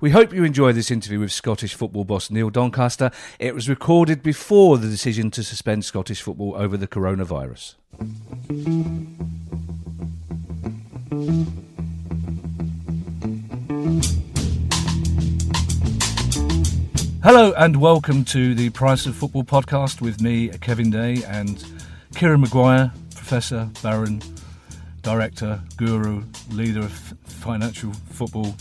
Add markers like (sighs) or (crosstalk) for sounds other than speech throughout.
We hope you enjoy this interview with Scottish football boss Neil Doncaster. It was recorded before the decision to suspend Scottish football over the coronavirus. Hello and welcome to the Price of Football podcast with me, Kevin Day, and Kieran Maguire, Professor, Baron, Director, Guru, Leader of Financial Football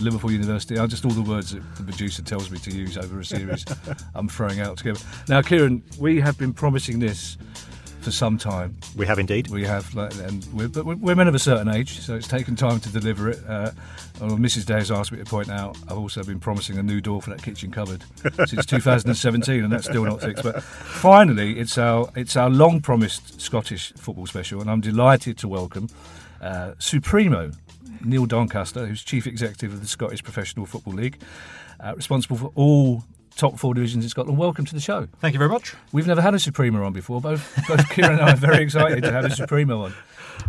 Liverpool University. Are just all the words that the producer tells me to use over a series (laughs) I'm throwing out together. Now, Kieran, we have been promising this for some time. We have indeed. We have, and we're, but we're men of a certain age, so it's taken time to deliver it. Uh, well, Mrs. Day has asked me to point out I've also been promising a new door for that kitchen cupboard (laughs) since 2017, and that's still not fixed. But finally, it's our it's our long promised Scottish football special, and I'm delighted to welcome uh, Supremo Neil Doncaster, who's chief executive of the Scottish Professional Football League, uh, responsible for all top four divisions in Scotland. Welcome to the show. Thank you very much. We've never had a Supremo on before. Both, both Kieran and I are very excited to have a Supremo on.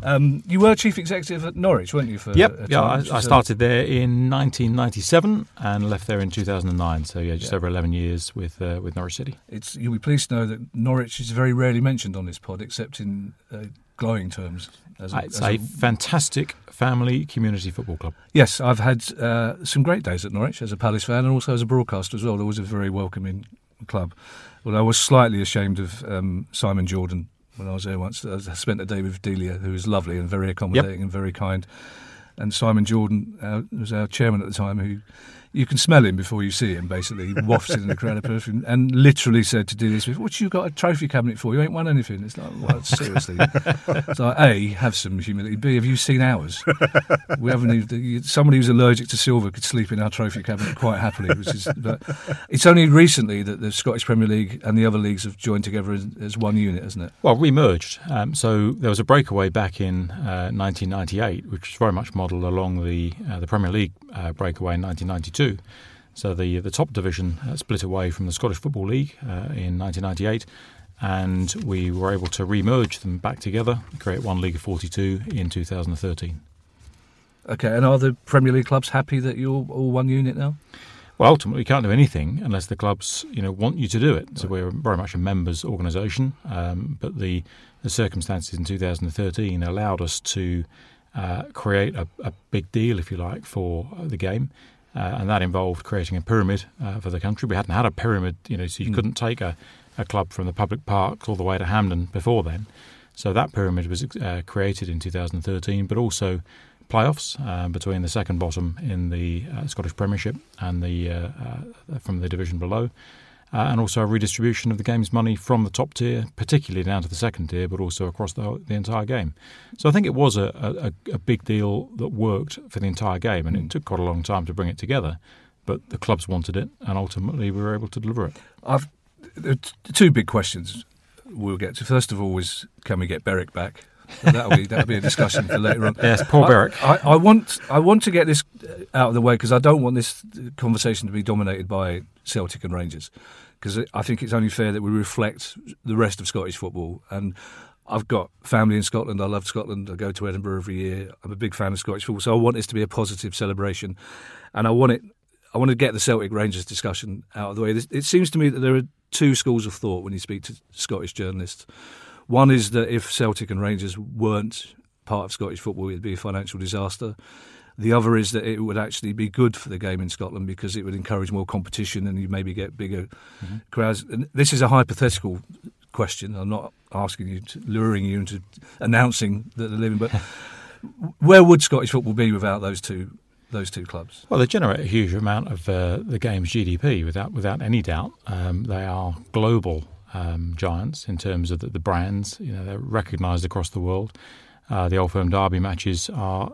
Um, you were chief executive at Norwich, weren't you? For yep, yeah. I, I, started there in 1997 and left there in 2009. So yeah, just yeah. over 11 years with uh, with Norwich City. It's you'll be pleased to know that Norwich is very rarely mentioned on this pod, except in uh, glowing terms. As a, it's a, a, fantastic family community football club. Yes, I've had uh, some great days at Norwich as a Palace fan and also as a broadcaster as well. There was a very welcoming club. Well, I was slightly ashamed of um, Simon Jordan when I was there once. I spent a day with Delia, who was lovely and very accommodating yep. and very kind. And Simon Jordan uh, was our chairman at the time, who you can smell him before you see him, basically, He wafted in the crowd of perfume, and literally said to do this, What you got a trophy cabinet for? You ain't won anything. It's like, well, (laughs) seriously. so, A, have some humility. B, have you seen ours? We haven't even, somebody who's allergic to silver could sleep in our trophy cabinet quite happily, which is, but it's only recently that the Scottish Premier League and the other leagues have joined together as, as one unit, hasn't it? Well, we merged. Um, so there was a breakaway back in uh, 1998, which was very much modelled along the, uh, the Premier League uh, breakaway in 1992. So the the top division uh, split away from the Scottish Football League uh, in 1998, and we were able to remerge them back together, create one League of 42 in 2013. Okay, and are the Premier League clubs happy that you're all one unit now? Well, ultimately, you can't do anything unless the clubs, you know, want you to do it. So we're very much a members' organisation, um, but the the circumstances in 2013 allowed us to uh, create a, a, big deal, if you like, for the game. Uh, and that involved creating a pyramid uh, for the country. We hadn't had a pyramid, you know, so you mm. couldn't take a, a club from the public parks all the way to Hampden before then. So that pyramid was uh, created in 2013, but also playoffs uh, between the second bottom in the uh, Scottish Premiership and the uh, from the division below and also a redistribution of the game's money from the top tier, particularly down to the second tier, but also across the, the entire game. So I think it was a, a, a, big deal that worked for the entire game, and it mm. took quite a long time to bring it together. But the clubs wanted it, and ultimately we were able to deliver it. I've two big questions we'll get to. First of all, is can we get Berwick back? That'll be that'll be a discussion for later on. Yes, Paul Berwick. I, I, want I want to get this out of the way because I don't want this conversation to be dominated by Celtic and Rangers because I think it's only fair that we reflect the rest of Scottish football. And I've got family in Scotland. I love Scotland. I go to Edinburgh every year. I'm a big fan of Scottish football, so I want this to be a positive celebration, and I want it. I want to get the Celtic Rangers discussion out of the way. It seems to me that there are two schools of thought when you speak to Scottish journalists. One is that if Celtic and Rangers weren't part of Scottish football, it'd be a financial disaster. The other is that it would actually be good for the game in Scotland because it would encourage more competition and you'd maybe get bigger mm-hmm. crowds. And this is a hypothetical question. I'm not asking you, to, luring you into announcing that they're living, but (laughs) where would Scottish football be without those two those two clubs? Well, they generate a huge amount of uh, the game's GDP, without without any doubt. Um, they are global um, giants in terms of the, the, brands. You know, they're recognised across the world. Uh, the Old Firm Derby matches are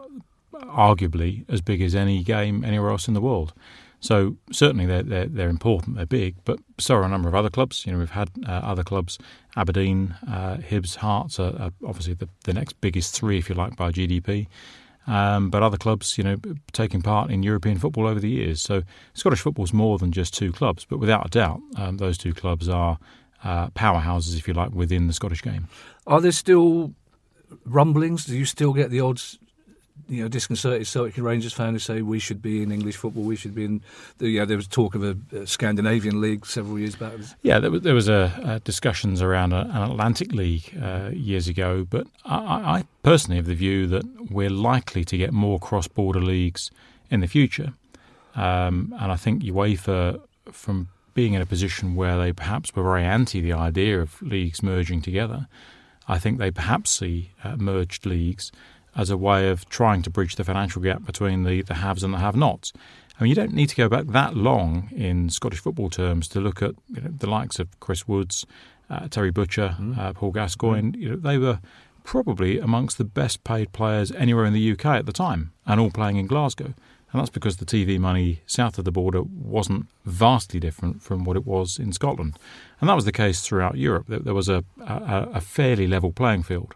arguably as big as any game anywhere else in the world. So certainly they're, they're, they're important, they're big, but so are a number of other clubs. You know, we've had uh, other clubs, Aberdeen, uh, Hibs, Hearts are, are obviously the, the, next biggest three, if you like, by GDP. Um, but other clubs, you know, taking part in European football over the years. So Scottish football is more than just two clubs, but without a doubt, um, those two clubs are uh, powerhouses, if you like, within the Scottish game. Are there still rumblings? Do you still get the odds you know, disconcerted Celtic Rangers fan who say we should be in English football, we should be in. The, yeah, there was talk of a, a, Scandinavian league several years back. Yeah, there was, there was a, a discussions around a, an Atlantic league uh, years ago, but I, I, personally have the view that we're likely to get more cross-border leagues in the future, um, and I think UEFA, from being in a position where they perhaps were very anti the idea of leagues merging together, I think they perhaps see uh, merged leagues as a way of trying to bridge the financial gap between the, the haves and the have nots. I mean, you don't need to go back that long in Scottish football terms to look at you know, the likes of Chris Woods, uh, Terry Butcher, mm. uh, Paul Gascoigne. Mm. You know, they were probably amongst the best paid players anywhere in the UK at the time, and all playing in Glasgow. And that's because the TV money south of the border wasn't vastly different from what it was in Scotland. And that was the case throughout Europe. There was a, a, a fairly level playing field.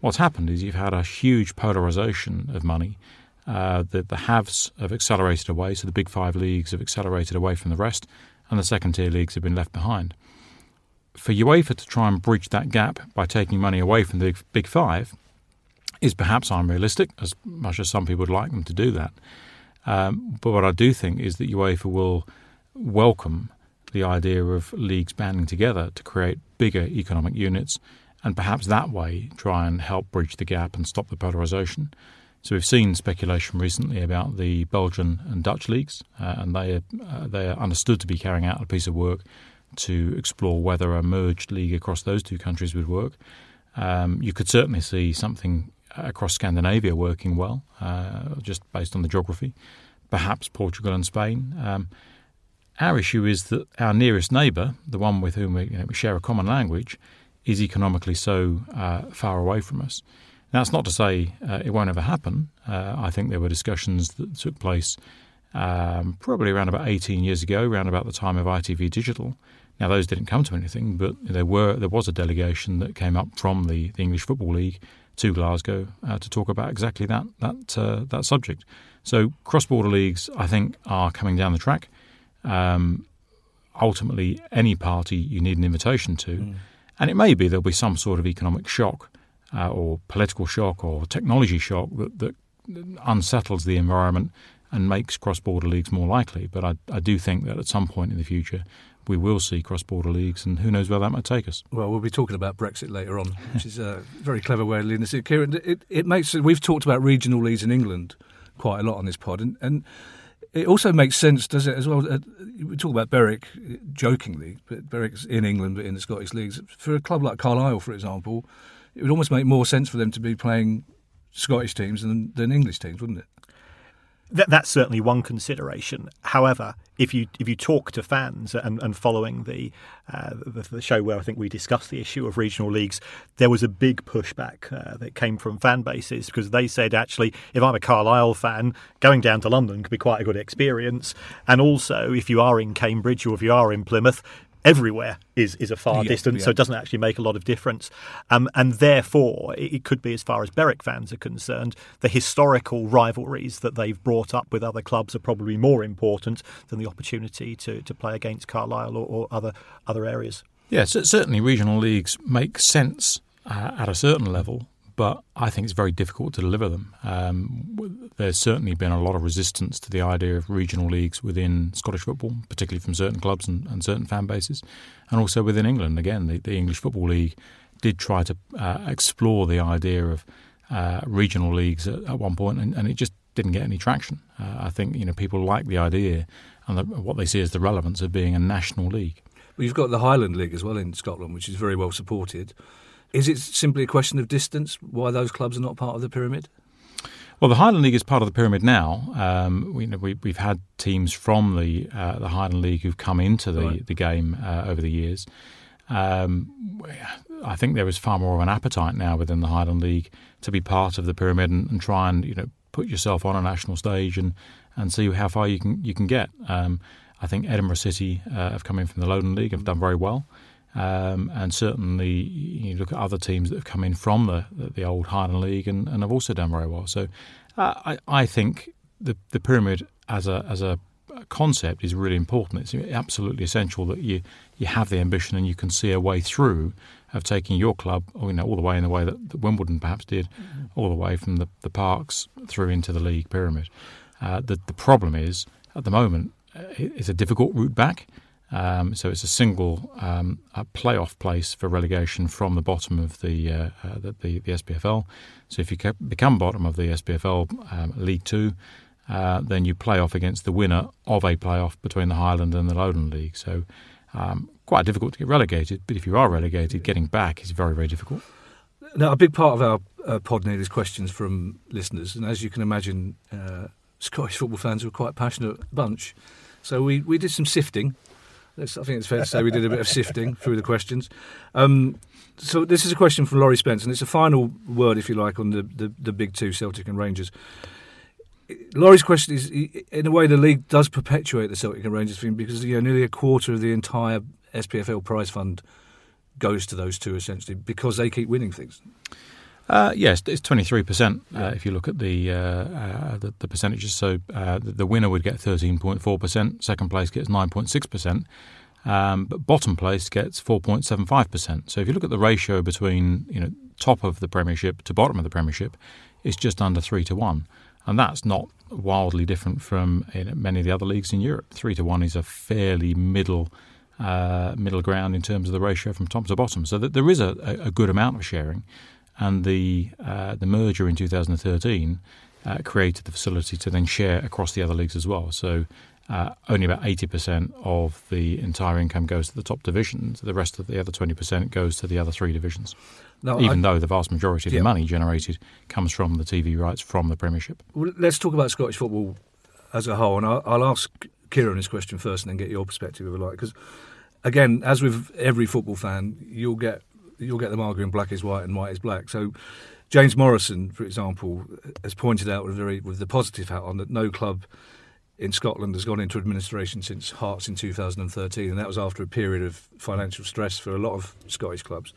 What's happened is you've had a huge polarisation of money. Uh, the, the haves have accelerated away, so the big five leagues have accelerated away from the rest, and the second tier leagues have been left behind. For UEFA to try and bridge that gap by taking money away from the big five is perhaps unrealistic, as much as some people would like them to do that. Um, but what I do think is that UEFA will welcome the idea of leagues banding together to create bigger economic units and perhaps that way try and help bridge the gap and stop the polarisation. So we've seen speculation recently about the Belgian and Dutch leagues, uh, and they are, uh, they are understood to be carrying out a piece of work to explore whether a merged league across those two countries would work. Um, you could certainly see something across Scandinavia working well, uh, just based on the geography. Perhaps Portugal and Spain. Um, our issue is that our nearest neighbour, the one with whom we, you know, we, share a common language, is economically so uh, far away from us. Now, that's not to say uh, it won't ever happen. Uh, I think there were discussions that took place um, probably around about 18 years ago, around about the time of ITV Digital. Now, those didn't come to anything, but there were there was a delegation that came up from the, the English Football League to Glasgow uh, to talk about exactly that that uh, that subject. So cross-border leagues, I think, are coming down the track. Um, ultimately, any party you need an invitation to, mm. and it may be there'll be some sort of economic shock, uh, or political shock, or technology shock that, that unsettles the environment and makes cross-border leagues more likely. But I, I do think that at some point in the future, we will see cross-border leagues, and who knows where that might take us. Well, we'll be talking about Brexit later on, which is a very clever way of leading this. Kieran, it, it makes we've talked about regional leagues in England quite a lot on this pod, and, and it also makes sense, does it, as well? Uh, we talk about Berwick jokingly, but Berwick's in England, but in the Scottish leagues. For a club like Carlisle, for example, it would almost make more sense for them to be playing Scottish teams than, than English teams, wouldn't it? That, that's certainly one consideration. However, if you if you talk to fans and, and following the, uh, the, the show where I think we discussed the issue of regional leagues, there was a big pushback uh, that came from fan bases because they said actually, if I'm a Carlisle fan, going down to London could be quite a good experience, and also if you are in Cambridge or if you are in Plymouth, everywhere is is a far yeah, distance, yeah. so it doesn't actually make a lot of difference. Um, and therefore, it, it, could be, as far as Berwick fans are concerned, the historical rivalries that they've brought up with other clubs are probably more important than the opportunity to, to play against Carlisle or, or other other areas. Yes, yeah, certainly regional leagues make sense uh, at a certain level but I think it's very difficult to deliver them. Um, there's certainly been a lot of resistance to the idea of regional leagues within Scottish football, particularly from certain clubs and, and certain fan bases, and also within England. Again, the, the English Football League did try to uh, explore the idea of uh, regional leagues at, at one point, and, and, it just didn't get any traction. Uh, I think you know people like the idea and the, what they see as the relevance of being a national league. Well, you've got the Highland League as well in Scotland, which is very well supported. Is it simply a question of distance why those clubs are not part of the pyramid? Well, the Highland League is part of the pyramid now. Um, we, have we, had teams from the uh, the Highland League who've come into the, right. the game uh, over the years. Um, I think there is far more of an appetite now within the Highland League to be part of the pyramid and, and try and you know put yourself on a national stage and, and see how far you can you can get. Um, I think Edinburgh City uh, have come in from the Lowland League have done very well. Um, and certainly, you look at other teams that have come in from the, the old Highland League and, and have also done very well. So, uh, I, I think the the pyramid as a as a concept is really important. It's absolutely essential that you you have the ambition and you can see a way through of taking your club, you know, all the way in the way that, that Wimbledon perhaps did, mm-hmm. all the way from the, the parks through into the league pyramid. Uh, the the problem is at the moment uh, it's a difficult route back. Um, so it's a single um, a playoff place for relegation from the bottom of the, uh, uh, the, the, the SPFL. So if you become bottom of the SPFL um, League Two, uh, then you play off against the winner of a playoff between the Highland and the Lowland League. So um, quite difficult to get relegated. But if you are relegated, getting back is very very difficult. Now a big part of our uh, pod need is questions from listeners, and as you can imagine, uh, Scottish football fans are quite passionate bunch. So we, we did some sifting I think it's fair to say we did a bit of sifting through the questions. Um, so this is a question from Laurie Spence, and it's a final word, if you like, on the, the, the big two, Celtic and Rangers. Laurie's question is, in a way, the league does perpetuate the Celtic and Rangers thing because you know, nearly a quarter of the entire SPFL prize fund goes to those two essentially because they keep winning things. Uh, yes, it's twenty three percent. Uh, if you look at the uh, uh the, the, percentages, so uh, the, the, winner would get thirteen point four percent. Second place gets nine point six percent. Um, but bottom place gets 4.75%. So if you look at the ratio between you know top of the Premiership to bottom of the Premiership, it's just under three to one, and that's not wildly different from many of the other leagues in Europe. Three to one is a fairly middle uh, middle ground in terms of the ratio from top to bottom. So that there is a, a good amount of sharing and the uh, the merger in 2013 uh, created the facility to then share across the other leagues as well. So uh, only about 80% of the entire income goes to the top divisions. The rest of the other 20% goes to the other three divisions. Now, even I, though the vast majority of yeah. the money generated comes from the TV rights from the Premiership. Well, let's talk about Scottish football as a whole, and I'll, I'll ask Kieran this question first, and then get your perspective you like. Because again, as with every football fan, you'll get you'll get them arguing black is white and white is black. So James Morrison, for example, has pointed out with, very, with the positive hat on that no club in Scotland has gone into administration since Hearts in 2013, and that was after a period of financial stress for a lot of Scottish clubs.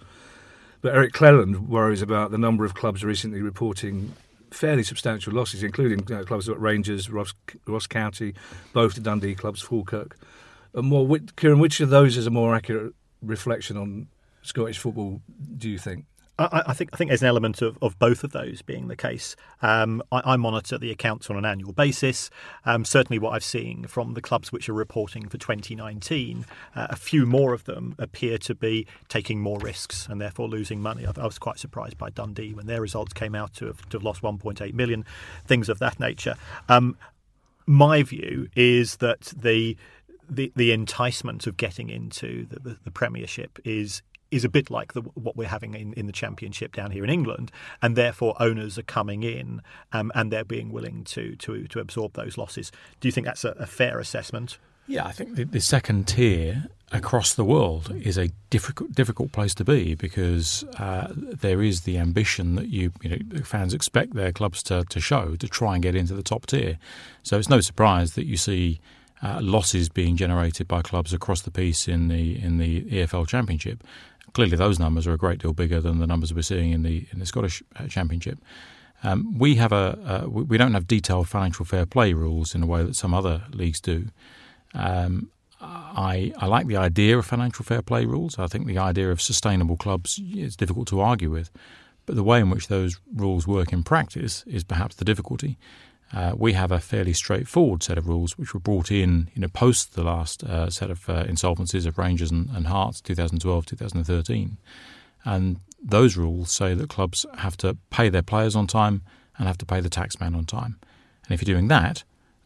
But Eric Cleland worries about the number of clubs recently reporting fairly substantial losses, including you know, clubs like Rangers, Ross, Ross County, both the Dundee clubs, Falkirk. And more, Kieran, which of those is a more accurate reflection on Scottish football, do you think? I, I, think I think there's an element of, of both of those being the case. Um, I, I, monitor the accounts on an annual basis. Um, certainly, what I've seen from the clubs which are reporting for 2019, uh, a few more of them appear to be taking more risks and therefore losing money. I, I was quite surprised by Dundee when their results came out to have, to have lost 1.8 million, things of that nature. Um, my view is that the the, the enticement of getting into the, the, the Premiership is is a bit like the, what we're having in, in the championship down here in England, and therefore owners are coming in um, and they're being willing to, to to absorb those losses. Do you think that's a, a fair assessment? Yeah, I think the, the, second tier across the world is a difficult difficult place to be because uh, there is the ambition that you you know fans expect their clubs to to show to try and get into the top tier. So it's no surprise that you see. Uh, losses being generated by clubs across the piece in the in the EFL Championship, Clearly, those numbers are a great deal bigger than the numbers we're seeing in the in the Scottish uh, Championship. Um, we have a uh, we don't have detailed financial fair play rules in a way that some other leagues do. Um, I, I like the idea of financial fair play rules. I think the idea of sustainable clubs is difficult to argue with, but the way in which those rules work in practice is perhaps the difficulty. Uh, we have a fairly straightforward set of rules which were brought in, you know, post the last uh, set of uh, insolvencies of Rangers and, and Hearts, 2012, 2013. And those rules say that clubs have to pay their players on time and have to pay the taxman on time. And if you're doing that,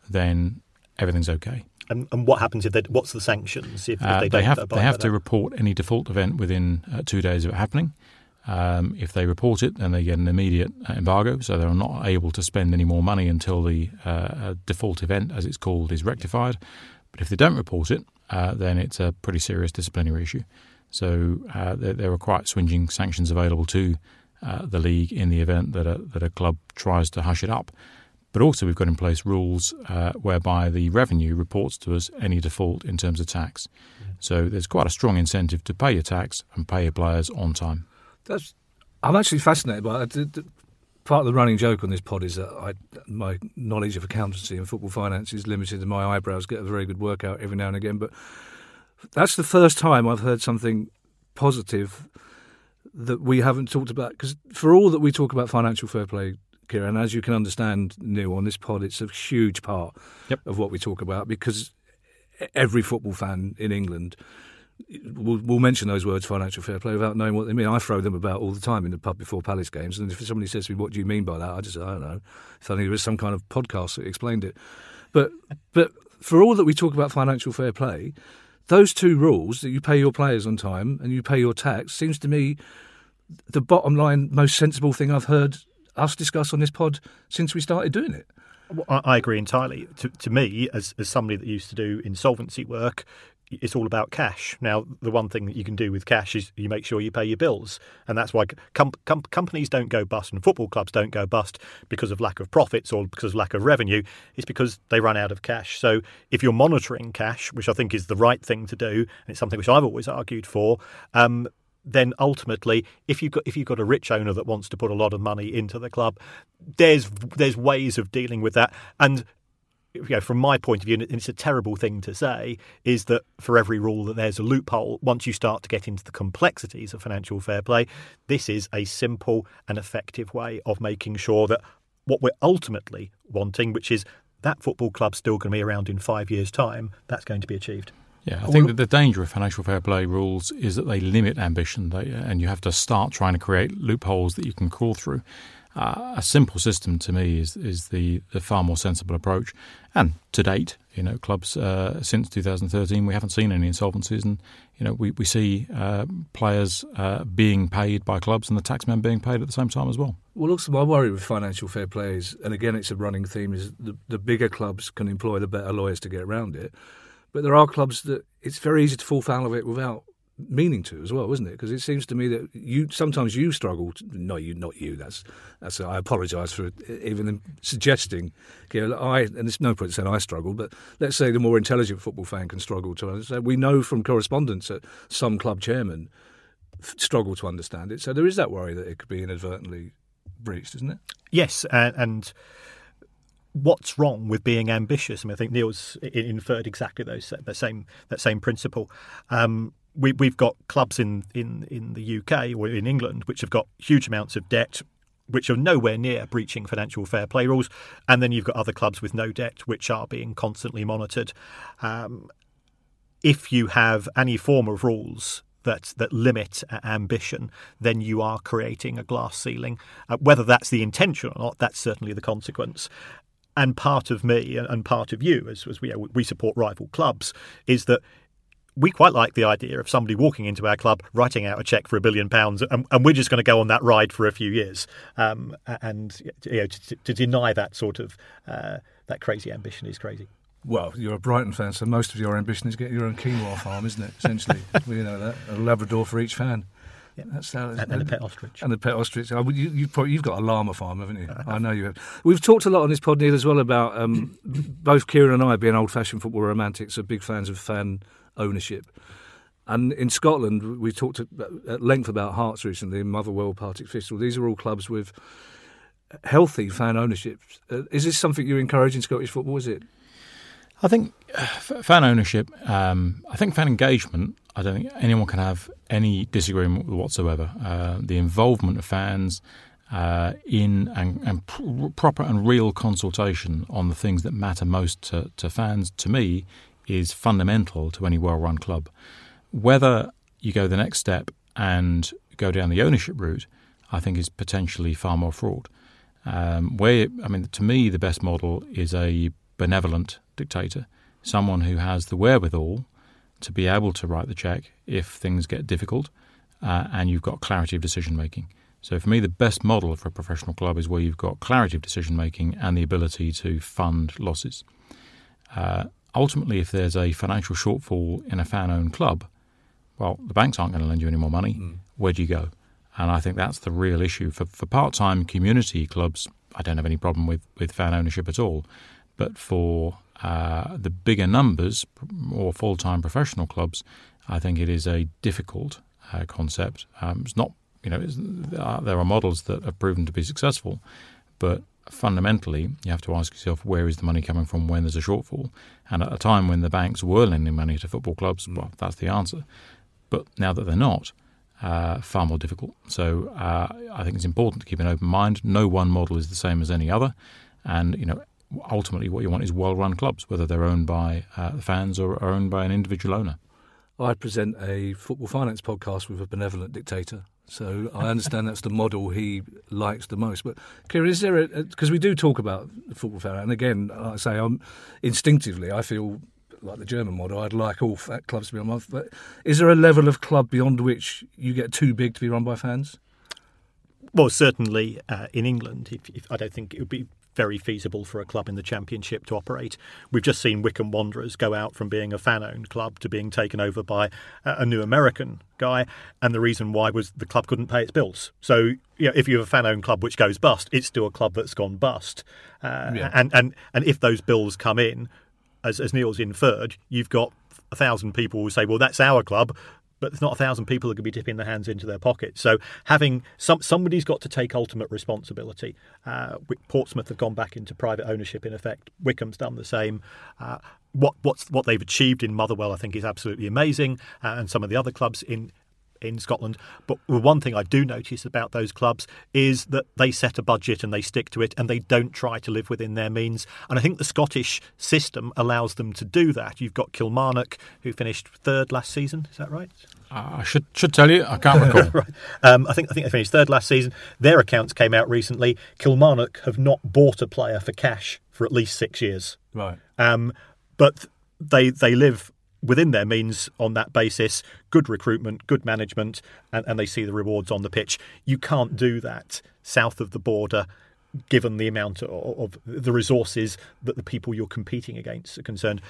then everything's okay. And, and what happens if they? What's the sanctions if, if uh, they, they have? They have to report any default event within uh, two days of it happening. Um, if they report it, then they get an immediate uh, embargo, so they're not able to spend any more money until the uh, default event, as it's called, is rectified. But if they don't report it, uh, then it's a pretty serious disciplinary issue. So uh, there, there, are quite swinging sanctions available to uh, the league in the event that a, that a club tries to hush it up. But also, we've got in place rules uh, whereby the revenue reports to us any default in terms of tax. So there's quite a strong incentive to pay your tax and pay your players on time. That's I'm actually fascinated by uh, it. part of the running joke on this pod is that I, my knowledge of accountancy and football finance is limited, and my eyebrows get a very good workout every now and again. But that's the first time I've heard something positive that we haven't talked about. Because for all that we talk about financial fair play, Kieran, as you can understand, Neil, on this pod, it's a huge part Yep. of what we talk about because every football fan in England will, will mention those words financial fair play without knowing what they mean. I throw them about all the time in the pub before Palace games, and if somebody says to me, "What do you mean by that?" I just say, I don't know. If only there was some kind of podcast that explained it. But but for all that we talk about financial fair play, those two rules that you pay your players on time and you pay your tax seems to me the bottom line most sensible thing I've heard us discuss on this pod since we started doing it. Well, I agree entirely. To, to me, as, as somebody that used to do insolvency work, it's all about cash. Now, the one thing that you can do with cash is you make sure you pay your bills, and that's why com- com- companies don't go bust and football clubs don't go bust because of lack of profits or because of lack of revenue. It's because they run out of cash. So, if you're monitoring cash, which I think is the right thing to do, and it's something which I've always argued for. Um, then ultimately, if you've got if you've got a rich owner that wants to put a lot of money into the club, there's there's ways of dealing with that. And you know, from my point of view, and it's a terrible thing to say, is that for every rule that there's a loophole. Once you start to get into the complexities of financial fair play, this is a simple and effective way of making sure that what we're ultimately wanting, which is that football club's still going to be around in five years' time, that's going to be achieved. Yeah, I think that the danger of financial fair play rules is that they limit ambition, they, and you have to start trying to create loopholes that you can crawl through. Uh, a simple system to me is is the, the far more sensible approach. And to date, you know, clubs uh, since 2013, we haven't seen any insolvencies, and you know, we we see uh, players uh, being paid by clubs and the taxmen being paid at the same time as well. Well, also my worry with financial fair play is, and again, it's a running theme, is the, the bigger clubs can employ the better lawyers to get around it. But there are clubs that it's very easy to fall foul of it without meaning to as well, isn't it? Because it seems to me that you sometimes you struggle. To, no, you, not you. That's that's. I apologise for even suggesting. You know, I and there's no point saying I struggle, but let's say the more intelligent football fan can struggle to understand. We know from correspondence that some club chairmen struggle to understand it. So there is that worry that it could be inadvertently breached, isn't it? Yes, and, and what's wrong with being ambitious? I mean, I think Neil's inferred exactly those that same that same principle. Um, we, we've got clubs in, in, in the UK or in England which have got huge amounts of debt, which are nowhere near breaching financial fair play rules, and then you've got other clubs with no debt which are being constantly monitored. Um, if you have any form of rules that that limit ambition, then you are creating a glass ceiling. Uh, whether that's the intention or not, that's certainly the consequence. And part of me and part of you, as, as we we support rival clubs, is that we quite like the idea of somebody walking into our club, writing out a cheque for a billion pounds, and, and we're just going to go on that ride for a few years. Um, and you know, to, to deny that sort of uh, that crazy ambition is crazy. Well, you're a Brighton fan, so most of your ambition is to get your own quinoa farm, isn't it? Essentially, (laughs) we know that a Labrador for each fan. Yeah. That's how, And, and a pet ostrich. and the pet ostrich. Oh, you, you've, probably, you've got a llama farm, haven't you? (laughs) I know you have. We've talked a lot on this pod, Neil, as well about um, both Kieran and I being old-fashioned football romantics, are big fans of fan ownership. And in Scotland, we talked at length about Hearts recently, Motherwell, Partick Thistle. These are all clubs with healthy fan ownership. Uh, is this something you encourage in Scottish football? Is it? I think uh, fan ownership, um, I think fan engagement, I don't think anyone can have any disagreement whatsoever. Uh, the involvement of fans uh, in and, and pr- proper and real consultation on the things that matter most to, to fans, to me, is fundamental to any well run club. Whether you go the next step and go down the ownership route, I think is potentially far more fraught. Um, where I mean, to me, the best model is a benevolent dictator, someone who has the wherewithal to be able to write the check if things get difficult, uh, and you've got clarity of decision making. So for me, the best model for a professional club is where you've got clarity of decision making and the ability to fund losses. Uh, ultimately, if there's a financial shortfall in a fan-owned club, well, the banks aren't going to lend you any more money. Where do you go? And I think that's the real issue for for part-time community clubs. I don't have any problem with with fan ownership at all, but for uh, the bigger numbers or full-time professional clubs, I think it is a difficult uh, concept. Um, it's not you know there are models that have proven to be successful, but fundamentally you have to ask yourself where is the money coming from when there's a shortfall, and at a time when the banks were lending money to football clubs, well, that's the answer. But now that they're not, uh, far more difficult. So uh, I think it's important to keep an open mind. No one model is the same as any other, and you know ultimately what you want is well-run clubs, whether they're owned by uh, the fans or owned by an individual owner. I present a football finance podcast with a benevolent dictator. So I understand that's the model he likes the most. But Kieran, is there because we do talk about football fan, and again, like I say, I'm instinctively I feel like the German model. I'd like all clubs to be run by. But is there a level of club beyond which you get too big to be run by fans? Well, certainly uh, in England, if, if, I don't think it would be very feasible for a club in the Championship to operate. We've just seen Wycombe Wanderers go out from being a fan owned club to being taken over by a new American guy. And the reason why was the club couldn't pay its bills. So, you know, if you have a fan owned club which goes bust, it's still a club that's gone bust. Uh, yeah. and, and, and if those bills come in, as, as Neil's inferred, you've got a thousand people who say, well, that's our club but there's not a thousand people that could be dipping their hands into their pockets. So having some somebody's got to take ultimate responsibility. Uh, Portsmouth have gone back into private ownership in effect. Wycombe's done the same. Uh, what what's what they've achieved in Motherwell, I think, is absolutely amazing, uh, and some of the other clubs in in Scotland. But one thing I do notice about those clubs is that they set a budget and they stick to it and they don't try to live within their means. And I think the Scottish system allows them to do that. You've got Kilmarnock, who finished third last season. Is that right? I should should tell you. I can't recall. (laughs) right. um, I think I think they finished third last season. Their accounts came out recently. Kilmarnock have not bought a player for cash for at least six years. Right. Um, but they they live within their means on that basis, good recruitment, good management, and, and they see the rewards on the pitch. You can't do that south of the border given the amount of, of, the resources that the people you're competing against are concerned.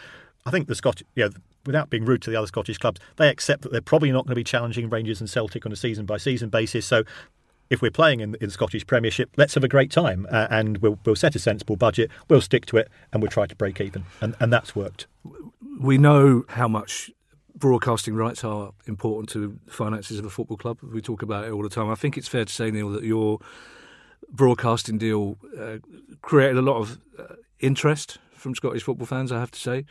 I think the Scottish, you know, without being rude to the other Scottish clubs, they accept that they're probably not going to be challenging Rangers and Celtic on a season by season basis. So if we're playing in, in the Scottish Premiership, let's have a great time uh, and we'll, we'll set a sensible budget, we'll stick to it, and we'll try to break even. And, and that's worked we know how much broadcasting rights are important to the finances of a football club. We talk about it all the time. I think it's fair to say, Neil, that your broadcasting deal uh, created a lot of uh, interest from Scottish football fans. I have to say,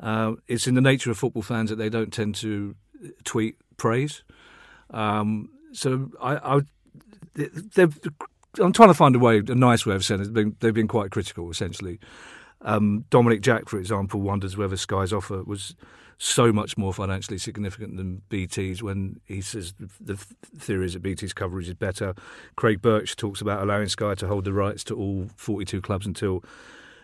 uh, it's in the nature of football fans that they don't tend to tweet praise. Um, so I, I I'm trying to find a way, a nice way of saying it. They've been, they've been quite critical, essentially. Um, Dominic Jack, for example, wonders whether Sky's offer was so much more financially significant than BT's when he says the theory is that BT's coverage is better. Craig Birch talks about allowing Sky to hold the rights to all 42 clubs until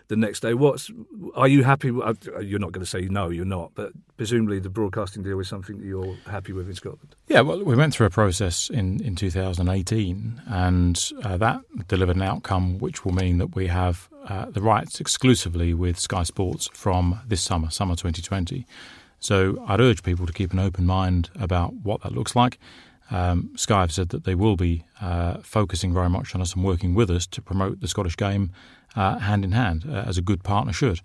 the next day. What's are you happy? Uh, you're not going to say no, you're not, but presumably the broadcasting deal is something that you're happy with in Scotland. Yeah, well, we went through a process in in 2018, and uh, that delivered an outcome which will mean that we have uh, the rights exclusively with Sky Sports from this summer, summer 2020. So I'd urge people to keep an open mind about what that looks like. Um, Sky have said that they will be uh, focusing very much on us and working with us to promote the Scottish game uh, hand in hand, uh, as a good partner should.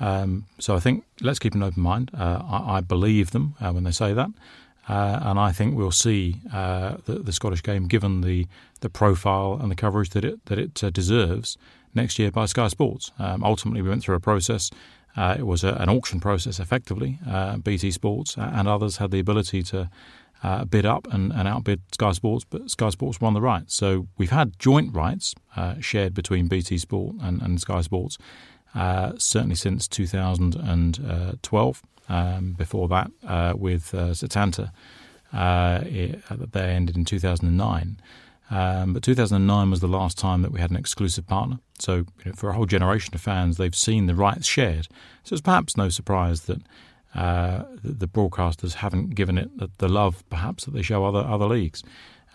Um, so I think let's keep an open mind. Uh, I, I, believe them uh, when they say that. Uh, and I think we'll see the, the, Scottish game, given the, the profile and the coverage that it that it deserves, next year by Sky Sports. Um, ultimately, we went through a process. It was a, an auction process, effectively. BT Sports and others had the ability to uh, bid up and, and, outbid Sky Sports, but Sky Sports won the rights. So we've had joint rights uh, shared between BT Sport and, and Sky Sports uh, certainly since 2012. Um, before that, uh, with uh, Setanta, uh, they ended in 2009. Um, but 2009 was the last time that we had an exclusive partner. So, you know, for a whole generation of fans, they've seen the rights shared. So it's perhaps no surprise that uh, the, broadcasters haven't given it the, love perhaps that they show other other leagues.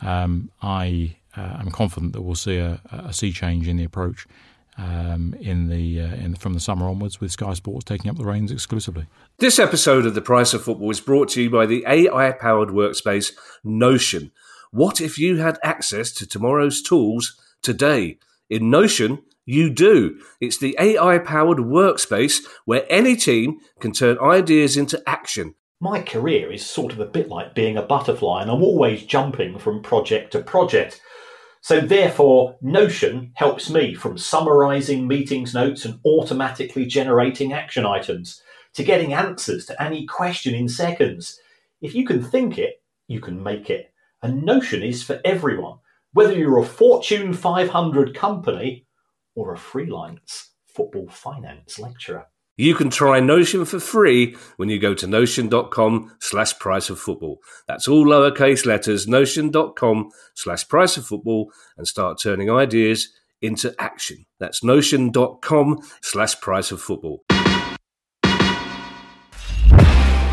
Um, I uh, am confident that we'll see a, a sea change in the approach um, in the uh, in, from the summer onwards, with Sky Sports taking up the reins exclusively. This episode of The Price of Football is brought to you by the AI-powered workspace Notion. What if you had access to tomorrow's tools today? In Notion, you do. It's the AI powered workspace where any team can turn ideas into action My career is sort of a bit like being a butterfly, and I'm always jumping from project to project. So, therefore, Notion helps me from summarizing meetings notes and automatically generating action items to getting answers to any question in seconds. If you can think it, you can make it. And Notion is for everyone, whether you're a Fortune 500 company or a freelance football finance lecturer. You can try Notion for free when you go to notion.com slash price of football. That's all lowercase letters, notion.com slash price of football, and start turning ideas into action. That's notion.com slash price of football.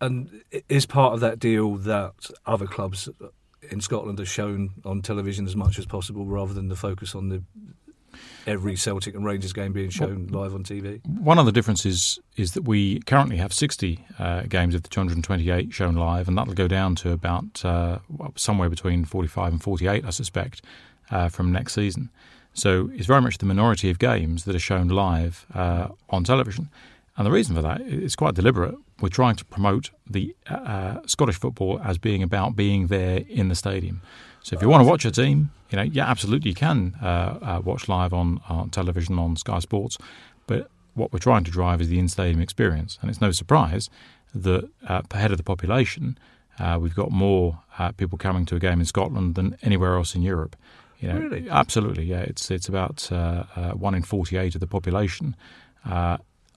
And is part of that deal that other clubs in Scotland are shown on television as much as possible rather than the focus on the every Celtic and Rangers game being shown live on TV? One of the differences is that we currently have 60 uh, games of the 228 shown live, and that'll go down to about uh, somewhere between 45 and 48, I suspect, uh, from next season. So it's very much the minority of games that are shown live uh, on television. And the reason for that is quite deliberate. We're trying to promote the uh, Scottish football as being about being there in the stadium. So if you want to watch a team, you know, yeah, absolutely you can uh, uh, watch live on, on television on Sky Sports. But what we're trying to drive is the in-stadium experience, and it's no surprise that uh, per head of the population, uh, we've got more uh, people coming to a game in Scotland than anywhere else in Europe. You know, really? Absolutely, yeah. It's it's about uh, one in forty-eight of the population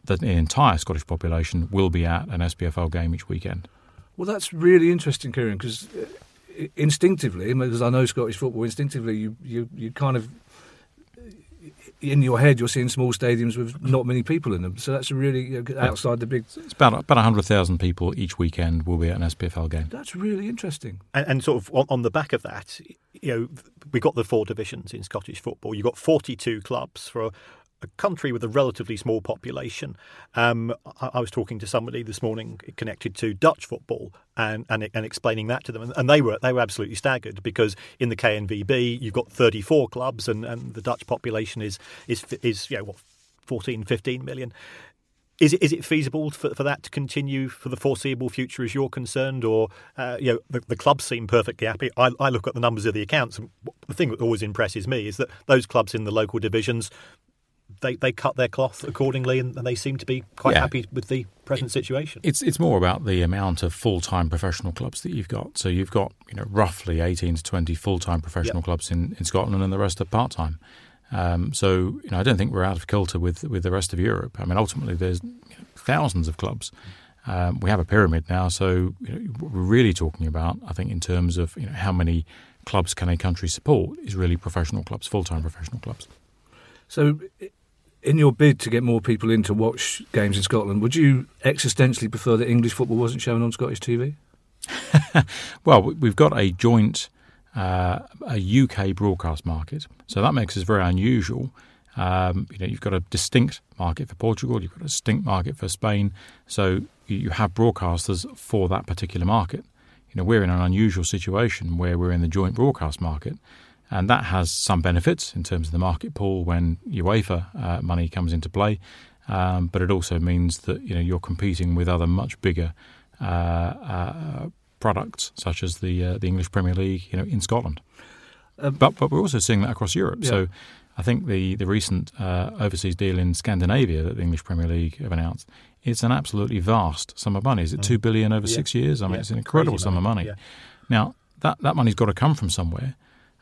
the entire Scottish population will be at an SPFL game each weekend. Well, that's really interesting, Kieran, because uh, instinctively, because I know Scottish football, instinctively you, you, you kind of in your head you're seeing small stadiums with not many people in them. So that's really outside the big. It's about about hundred thousand people each weekend will be at an SPFL game. That's really interesting. And, and sort of on, on, the back of that, you know, we got the four divisions in Scottish football. You have got forty two clubs for a country with a relatively small population. Um, I, I, was talking to somebody this morning connected to Dutch football and, and, and explaining that to them, and, they were they were absolutely staggered because in the KNVB you've got 34 clubs and, and the Dutch population is is is you know what 14 15 million. Is it, is it feasible for, for that to continue for the foreseeable future as you're concerned? Or, uh, you know, the, the clubs seem perfectly happy. I, I look at the numbers of the accounts, and the thing that always impresses me is that those clubs in the local divisions they, they cut their cloth accordingly and, and they seem to be quite yeah. happy with the present situation. It's it's more about the amount of full time professional clubs that you've got. So you've got you know roughly eighteen to twenty full time professional yep. clubs in, in Scotland, and the rest are part time. Um, so you know I don't think we're out of kilter with with the rest of Europe. I mean ultimately there's you know, thousands of clubs. Um, we have a pyramid now, so you know, what we're really talking about, I think, in terms of you know, how many clubs can a country support, is really professional clubs, full time professional clubs. So in your bid to get more people in to watch games in Scotland, would you existentially prefer that English football wasn't shown on Scottish TV? (laughs) well, we've got a joint uh, a UK broadcast market, so that makes us very unusual. Um, you know, you've got a distinct market for Portugal, you've got a distinct market for Spain, so you have broadcasters for that particular market. You know, we're in an unusual situation where we're in the joint broadcast market, and that has some benefits in terms of the market pool when UEFA uh, money comes into play. Um, but it also means that you know you're competing with other much bigger uh, uh, products, such as the uh, the English Premier League, you know, in Scotland. Um, but but we're also seeing that across Europe. Yeah. So I think the the recent uh, overseas deal in Scandinavia that the English Premier League have announced, it's an absolutely vast sum of money. Is it mm. two billion over yeah. six years? I mean, yeah. it's an incredible Crazy sum money. of money. Now that that money's got to come from somewhere.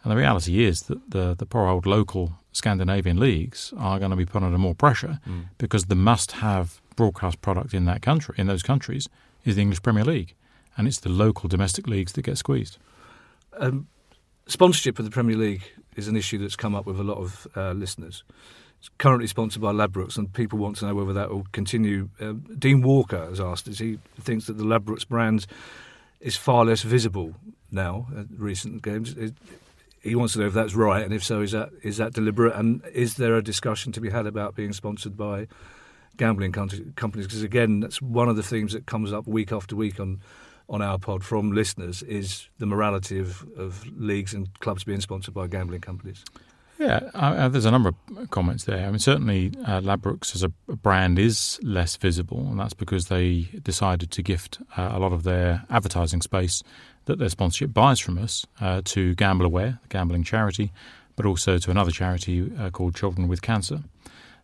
And the reality is that the, the poor old local Scandinavian leagues are going to be put under more pressure mm. because the must have broadcast product in that country, in those countries, is the English Premier League. And it's the local domestic leagues that get squeezed. Um, sponsorship of the Premier League is an issue that's come up with a lot of uh, listeners. It's currently sponsored by Ladbrokes, and people want to know whether that will continue. Uh, Dean Walker has asked, as he thinks that the Ladbrokes brand is far less visible now at recent games. It, he wants to know if that's right, and if so, is that is that deliberate? And is there a discussion to be had about being sponsored by gambling companies? Because again, that's one of the themes that comes up week after week on on our pod from listeners is the morality of, of leagues and clubs being sponsored by gambling companies. Yeah, uh, there's a number of comments there. I mean, certainly uh, Ladbrokes as a brand is less visible, and that's because they decided to gift uh, a lot of their advertising space that their sponsorship buys from us uh, to GambleAware, the gambling charity, but also to another charity uh, called Children with Cancer.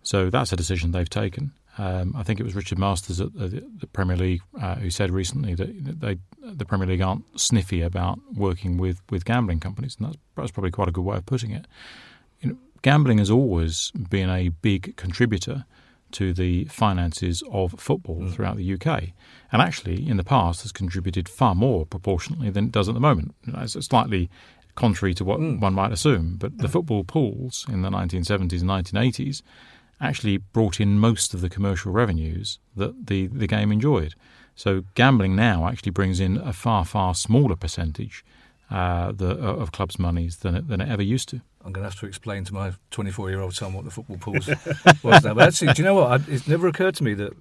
So that's a decision they've taken. Um, I think it was Richard Masters at the, the Premier League uh, who said recently that they, the Premier League aren't sniffy about working with, with gambling companies, and that's, that's probably quite a good way of putting it. Gambling has always been a big contributor to the finances of football mm. throughout the UK, and actually in the past has contributed far more proportionately than it does at the moment. It's slightly contrary to what mm. one might assume, but the football pools in the 1970s and 1980s actually brought in most of the commercial revenues that the, the game enjoyed. So gambling now actually brings in a far, far smaller percentage uh, the, uh, of clubs' monies than it, than it ever used to. I'm going to have to explain to my 24 year old son what the football pools (laughs) was now. But actually, do you know what? I, it never occurred to me that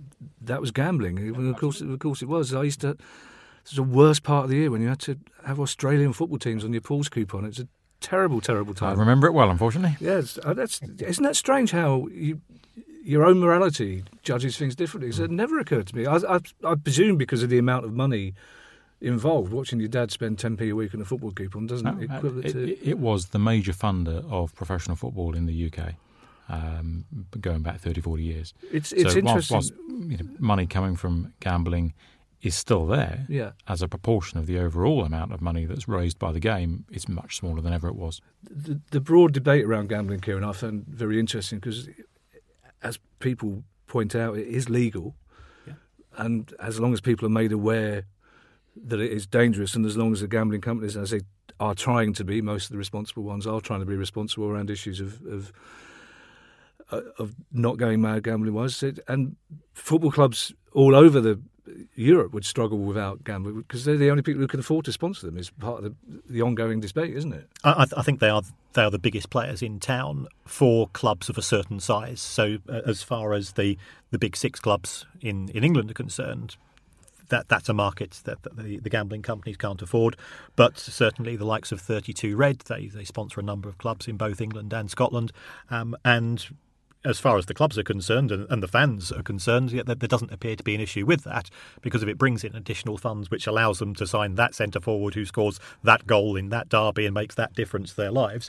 that was gambling. Of course, of course, it was. I used to. It was the worst part of the year when you had to have Australian football teams on your pools coupon. It's a terrible, terrible time. I remember it well, unfortunately. Yes, uh, that's isn't that strange how you, your own morality judges things differently? Mm. It never occurred to me. I, I, I, presume because of the amount of money involved, watching your dad spend 10p a week on a football coupon doesn't no, it, it, it, was the major funder of professional football in the UK. Um, going back 30, 40 years. It's, it's so interesting. Whilst, whilst, you know, money coming from gambling is still there yeah. as a proportion of the overall amount of money that's raised by the game it's much smaller than ever it was the, the broad debate around gambling Kieran I found very interesting because as people point out it is legal yeah. and as long as people are made aware that it is dangerous and as long as the gambling companies as they are trying to be most of the responsible ones are trying to be responsible around issues of, of uh, of not going mad gambling wise and football clubs all over the Europe would struggle without gambling because they're the only people who can afford to sponsor them. Is part of the, the ongoing debate, isn't it? I, I, think they are they are the biggest players in town for clubs of a certain size. So uh, as far as the, the big six clubs in, in England are concerned, that that's a market that, the, the, gambling companies can't afford. But certainly the likes of 32 Red, they, they sponsor a number of clubs in both England and Scotland. Um, and as far as the clubs are concerned and, and the fans are concerned, yet there, there doesn't appear to be an issue with that because if it brings in additional funds, which allows them to sign that centre forward who scores that goal in that derby and makes that difference to their lives,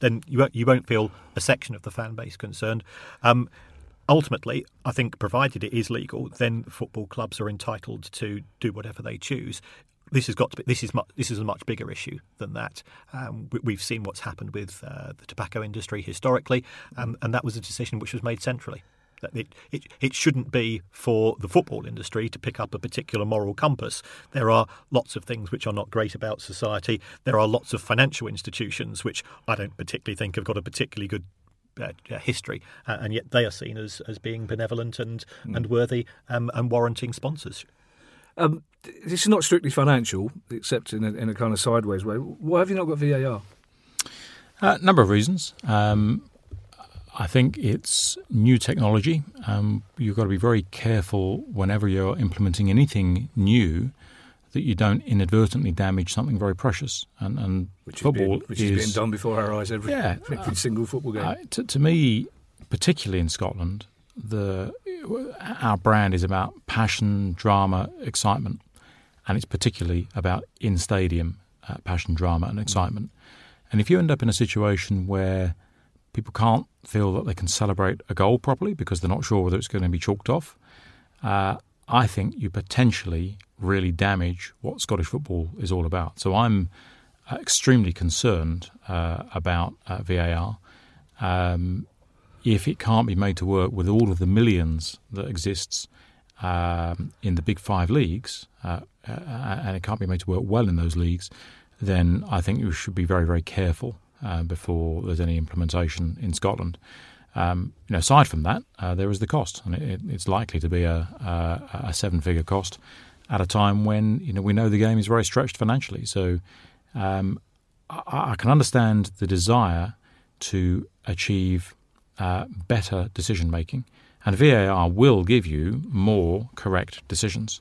then you won't, you won't feel a section of the fan base concerned. Um, ultimately, I think provided it is legal, then football clubs are entitled to do whatever they choose this has got to be this is much, this is a much bigger issue than that. Um, we, have seen what's happened with uh, the tobacco industry historically, um, and that was a decision which was made centrally. That it, it it shouldn't be for the football industry to pick up a particular moral compass. There are lots of things which are not great about society. There are lots of financial institutions which I don't particularly think have got a particularly good uh, history, uh, and yet they are seen as, as being benevolent and mm. and worthy um, and warranting sponsors. Um, this is not strictly financial, except in a, in a kind of sideways way. Why have you not got VAR? A uh, number of reasons. Um, I think it's new technology. Um, you've got to be very careful whenever you're implementing anything new that you don't inadvertently damage something very precious. And, and which football is, being, which is, is being done before our eyes every, yeah, every uh, single football game. Uh, to, to me, particularly in Scotland, the our brand is about passion, drama, excitement, and it's particularly about in stadium uh, passion, drama, and excitement. And if you end up in a situation where people can't feel that they can celebrate a goal properly because they're not sure whether it's going to be chalked off, uh, I think you potentially really damage what Scottish football is all about. So I'm uh, extremely concerned uh, about uh, VAR. Um, if it can't be made to work with all of the millions that exists um, in the big five leagues, uh, uh, and it can't be made to work well in those leagues, then I think you should be very, very careful uh, before there's any implementation in Scotland. Um, you know, aside from that, there is the cost, and it, it's likely to be a, a, a, seven-figure cost at a time when you know we know the game is very stretched financially. So um, I, I, can understand the desire to achieve uh, better decision making, and VAR will give you more correct decisions.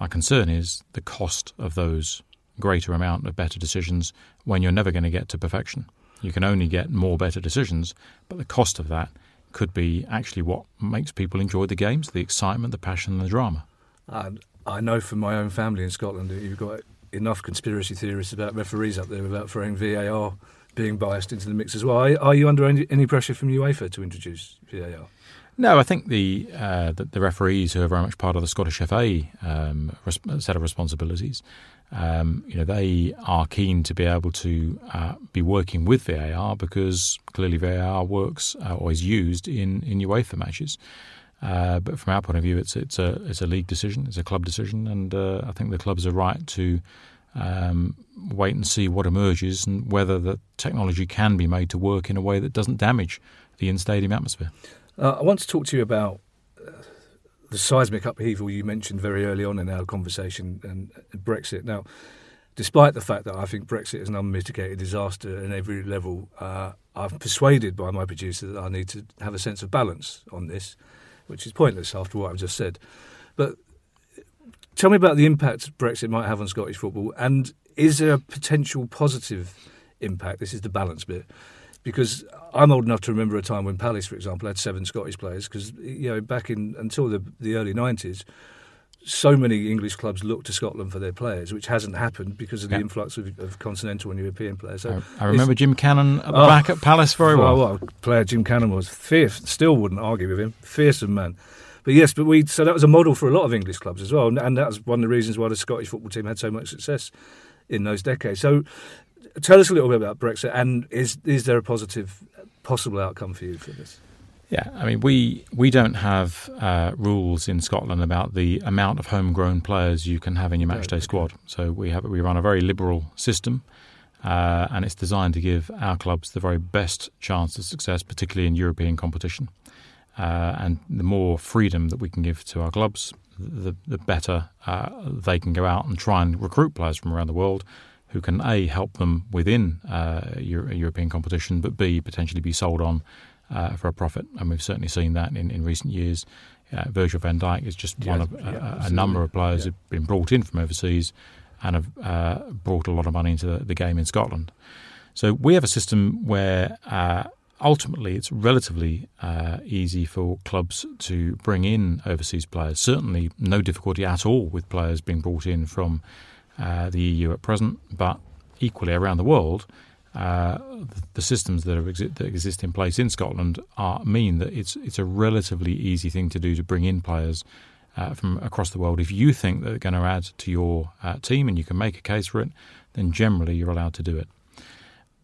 My concern is the cost of those greater amount of better decisions when you're never going to get to perfection. You can only get more better decisions, but the cost of that could be actually what makes people enjoy the games, the excitement, the passion, and the drama. And I know from my own family in Scotland that you've got enough conspiracy theorists about referees up there about throwing VAR being biased into the mix as well. Are, you under any, any, pressure from UEFA to introduce VAR? No, I think the, uh, the, the referees who are very much part of the Scottish FA um, set of responsibilities um, you know, they are keen to be able to uh, be working with VAR because clearly VAR works uh, or is used in, in UEFA matches. Uh, but from our point of view, it's it's a it's a league decision, it's a club decision, and uh, I think the clubs are right to um, wait and see what emerges and whether the technology can be made to work in a way that doesn't damage the in-stadium atmosphere. Uh, I want to talk to you about the seismic upheaval you mentioned very early on in our conversation and Brexit. Now, despite the fact that I think Brexit is an unmitigated disaster in every level, uh, I'm persuaded by my producer that I need to have a sense of balance on this, which is pointless after what I've just said. But tell me about the impact Brexit might have on Scottish football, and is there a potential positive impact? This is the balance bit because I'm old enough to remember a time when Palace, for example, had seven Scottish players because you know back in until the the early nineties. So many English clubs look to Scotland for their players, which hasn't happened because of the influx of, of, continental and European players. So I, I remember Jim Cannon at oh, back at Palace very well. Well, what player Jim Cannon was fierce. Still wouldn't argue with him. Fearsome man. But yes, but we so that was a model for a lot of English clubs as well, and that was one of the reasons why the Scottish football team had so much success in those decades. So tell us a little bit about Brexit, and is is there a positive possible outcome for you for this? Yeah, I mean, we we don't have uh, rules in Scotland about the amount of homegrown players you can have in your matchday squad. So we have we run a very liberal system, uh, and it's designed to give our clubs the very best chance of success, particularly in European competition. Uh, and the more freedom that we can give to our clubs, the the better uh, they can go out and try and recruit players from around the world who can a help them within uh, Euro- European competition, but b potentially be sold on uh, for a profit. And we've certainly seen that in, in recent years. Uh, Virgil van Dijk is just one of yeah, a, number of players yeah. who've been brought in from overseas and have uh, brought a lot of money into the, the, game in Scotland. So we have a system where uh, ultimately it's relatively uh, easy for clubs to bring in overseas players. Certainly, no difficulty at all with players being brought in from uh, the EU at present, but equally around the world, uh, the systems that, exi- that, exist in place in Scotland are, mean that it's it's a relatively easy thing to do to bring in players uh, from across the world. If you think they're going to add to your uh, team and you can make a case for it, then generally you're allowed to do it.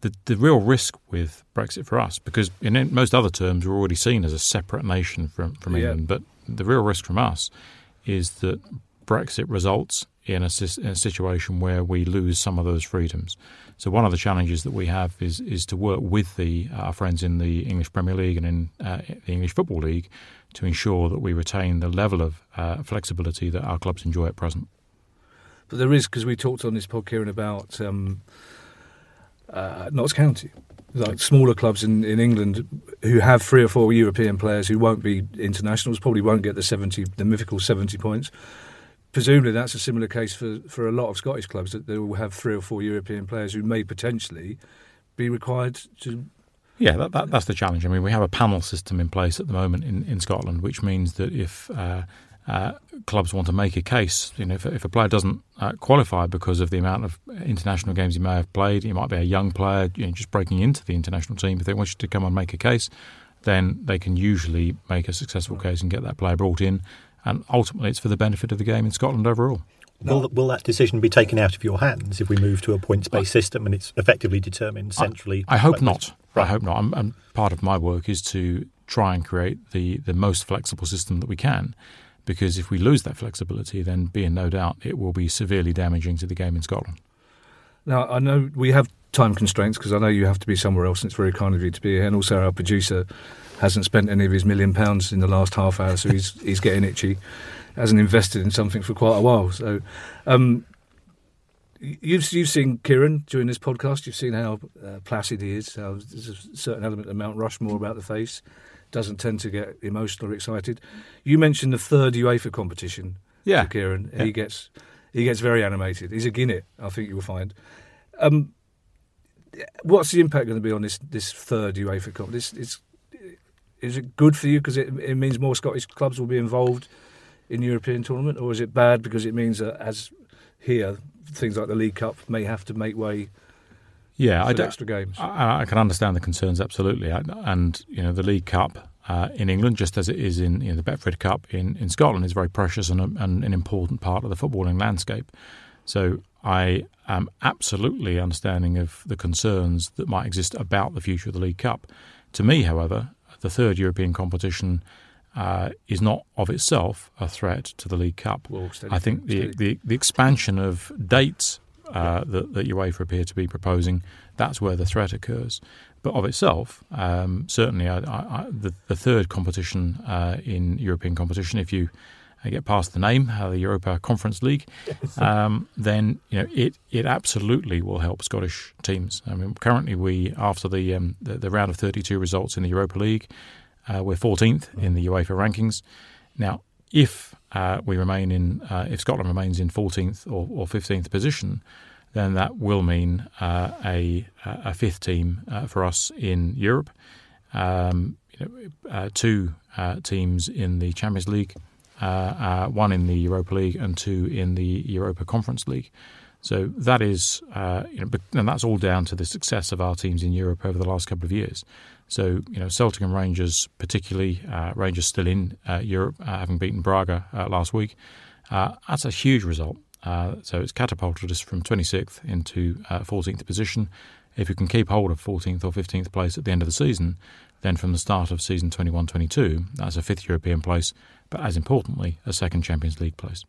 The, the real risk with Brexit for us, because in most other terms we're already seen as a separate nation from, from England, but the real risk from us is that Brexit results in a, in a, situation where we lose some of those freedoms. So one of the challenges that we have is is to work with the our friends in the English Premier League and in uh, the English Football League to ensure that we retain the level of uh, flexibility that our clubs enjoy at present. But there is because we talked on this podcast about um, uh, Notts County. Like smaller clubs in, in England who have three or four European players who won't be internationals, probably won't get the seventy, the mythical seventy points presumably that's a similar case for, for a lot of Scottish clubs that they will have three or four European players who may potentially be required to. Yeah, that, that, that's the challenge. I mean, we have a panel system in place at the moment in, in Scotland, which means that if uh, uh, clubs want to make a case, you know, if, if a player doesn't uh, qualify because of the amount of international games he may have played, he might be a young player, you know, just breaking into the international team. If they want you to come and make a case, then they can usually make a successful case and get that player brought in and ultimately it's for the benefit of the game in Scotland overall. Will, will that decision be taken out of your hands if we move to a points based system and it's effectively determined centrally? I, I hope not. Right. I hope not. I'm, I'm, part of my work is to try and create the, the most flexible system that we can, because if we lose that flexibility, then be in no doubt it will be severely damaging to the game in Scotland. Now, I know we have time constraints because I know you have to be somewhere else, and it's very kind of you to be here. And also, our producer hasn't spent any of his million pounds in the last half hour, so he's he's getting itchy. Hasn't invested in something for quite a while. So, um, you've you've seen Kieran during this podcast. You've seen how uh, placid he is. How there's a certain element of Mount Rushmore about the face. Doesn't tend to get emotional or excited. You mentioned the third UEFA competition. Yeah. Kieran. Yeah. He gets he gets very animated. He's a guinea. I think you will find. Um, what's the impact going to be on this this third UEFA Cup? This it's is it good for you because it, it means more Scottish clubs will be involved in the European tournament, or is it bad because it means that as here things like the League Cup may have to make way Yeah, for I don't. extra games? I, I can understand the concerns absolutely, I- and you know the League Cup uh, in England, just as it is in you know, the Betfred Cup in, in Scotland, is very precious and, a, and an important part of the footballing landscape. So I am absolutely understanding of the concerns that might exist about the future of the League Cup. To me, however, the third European competition uh, is not of itself a threat to the League Cup. Well, steady, I think the, the, the expansion of dates uh, that, that UEFA appear to be proposing, that's where the threat occurs. But of itself, um, certainly I, I, I, the, the third competition uh, in European competition, if you get past the name, uh, the Europa Conference League, um, then you know it, it absolutely will help Scottish teams. I mean, currently we after the um, the, the round of 32 results in the Europa League, uh, we're 14th in the UEFA rankings. Now, if uh, we remain in, uh, if Scotland remains in 14th or, or 15th position, then that will mean uh, a, a fifth team uh, for us in Europe. Um, you know, uh, two uh, teams in the Champions League, uh, uh, one in the Europa League, and two in the Europa Conference League. So that is, uh, you know, and that's all down to the success of our teams in Europe over the last couple of years. So, you know, Celtic and Rangers, particularly uh, Rangers still in uh, Europe, uh, having beaten Braga uh, last week, that's a huge result. So it's catapulted us from 26th into uh, 14th position. If we can keep hold of 14th or 15th place at the end of the season, then from the start of season 21 22, that's a fifth European place, but as importantly, a second Champions League place.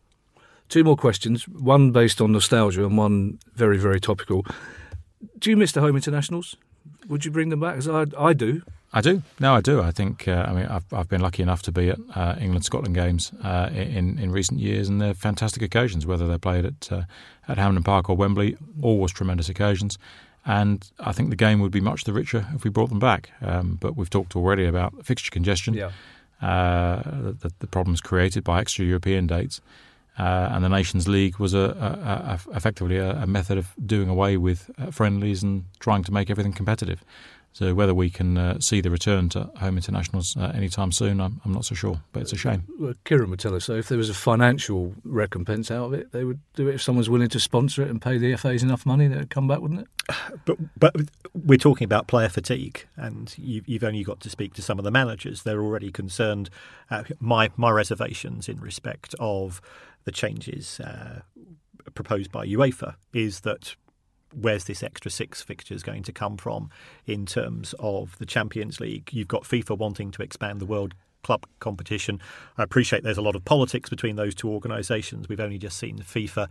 Two more questions. One based on nostalgia and one very very topical. Do you miss the home internationals? Would you bring them back? As I I do. I do. No, I do. I think. Uh, I mean, I've, I've been lucky enough to be at uh, England Scotland games uh, in in recent years, and they're fantastic occasions. Whether they're played at uh, at Hampden Park or Wembley, always tremendous occasions. And I think the game would be much the richer if we brought them back. Um, but we've talked already about fixture congestion, Yeah. Uh, the, the problems created by extra European dates. Uh, and the Nations League was a, a, a, effectively a, method of doing away with uh, friendlies and trying to make everything competitive. So whether we can uh, see the return to home internationals uh, anytime soon, I'm, I'm not so sure. But it's a shame. Well, Kieran would tell us. So if there was a financial recompense out of it, they would do it. If someone's willing to sponsor it and pay the FAs enough money, they'd come back, wouldn't it? (sighs) But but we're talking about player fatigue, and you've, you've only got to speak to some of the managers. They're already concerned. Uh, my my reservations in respect of the changes uh, proposed by UEFA is that where's this extra six fixtures going to come from in terms of the Champions League? You've got FIFA wanting to expand the World Club competition. I appreciate there's a lot of politics between those two organisations. We've only just seen FIFA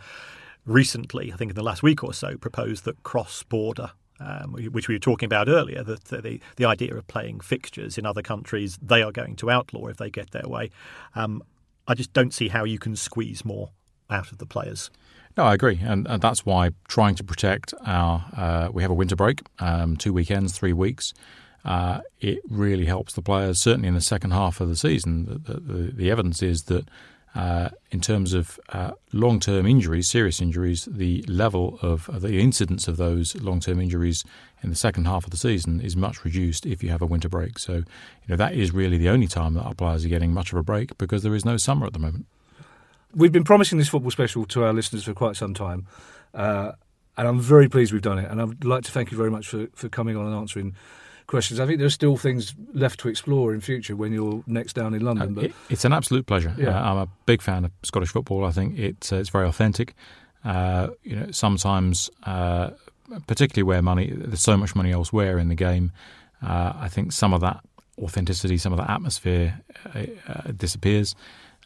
recently, I think in the last week or so, propose that cross border. Um, which we were talking about earlier, that the the idea of playing fixtures in other countries they are going to outlaw if they get their way. Um, I just don't see how you can squeeze more out of the players. No, I agree, and, and that's why trying to protect our uh, we have a winter break, um, two weekends, three weeks. Uh, it really helps the players. Certainly in the second half of the season, the, the, the evidence is that uh, in terms of uh, long-term injuries, serious injuries, the level of of the incidence of those long-term injuries in the second half of the season is much reduced if you have a winter break. So, you know that is really the only time that our players are getting much of a break because there is no summer at the moment. We've been promising this football special to our listeners for quite some time, uh, and I'm very pleased we've done it. And I'd like to thank you very much for, for coming on and answering questions. I think there's still things left to explore in future when you're next down in London. But it's an absolute pleasure. Yeah. Uh, I'm a big fan of Scottish football. I think it's uh, it's very authentic. Uh, you know, sometimes, uh, particularly where money there's so much money elsewhere in the game, uh, I think some of that authenticity, some of that atmosphere uh, uh, disappears.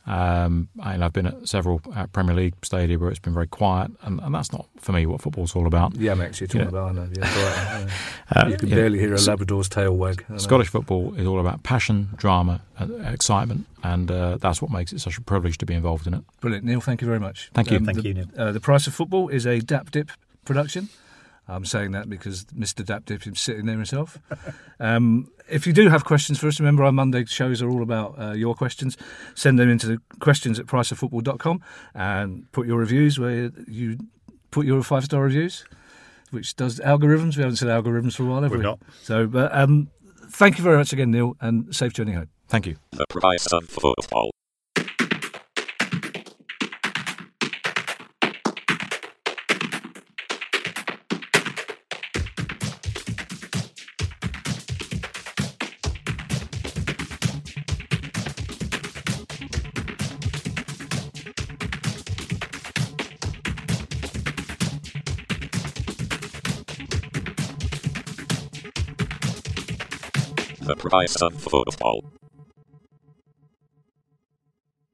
Um, and I've been at several uh, Premier League stadia where it's been very quiet, and, and that's not for me what football's all about. Yeah, Max, you're talking Yeah. about. I know. Yeah, right. (laughs) Uh, you can yeah. barely hear a S- Labrador's tail wag. Scottish football is all about passion, drama, and excitement, and uh, that's what makes it such a privilege to be involved in it. Brilliant, Neil. Thank you very much. Thank you. Thank the, you, Neil. Uh, the price of football is a Dap Dip production. I'm saying that because Mr. Dap Dip is sitting there himself. (laughs) um, if you do have questions for us, remember our Monday shows are all about uh, your questions. Send them into the questions at priceoffootball.com and put your reviews where you put your five star reviews, which does algorithms. We haven't said algorithms for a while, have We've we? not. So, but um, thank you very much again, Neil, and safe journey home. Thank you. The price of football. Price of uh, football.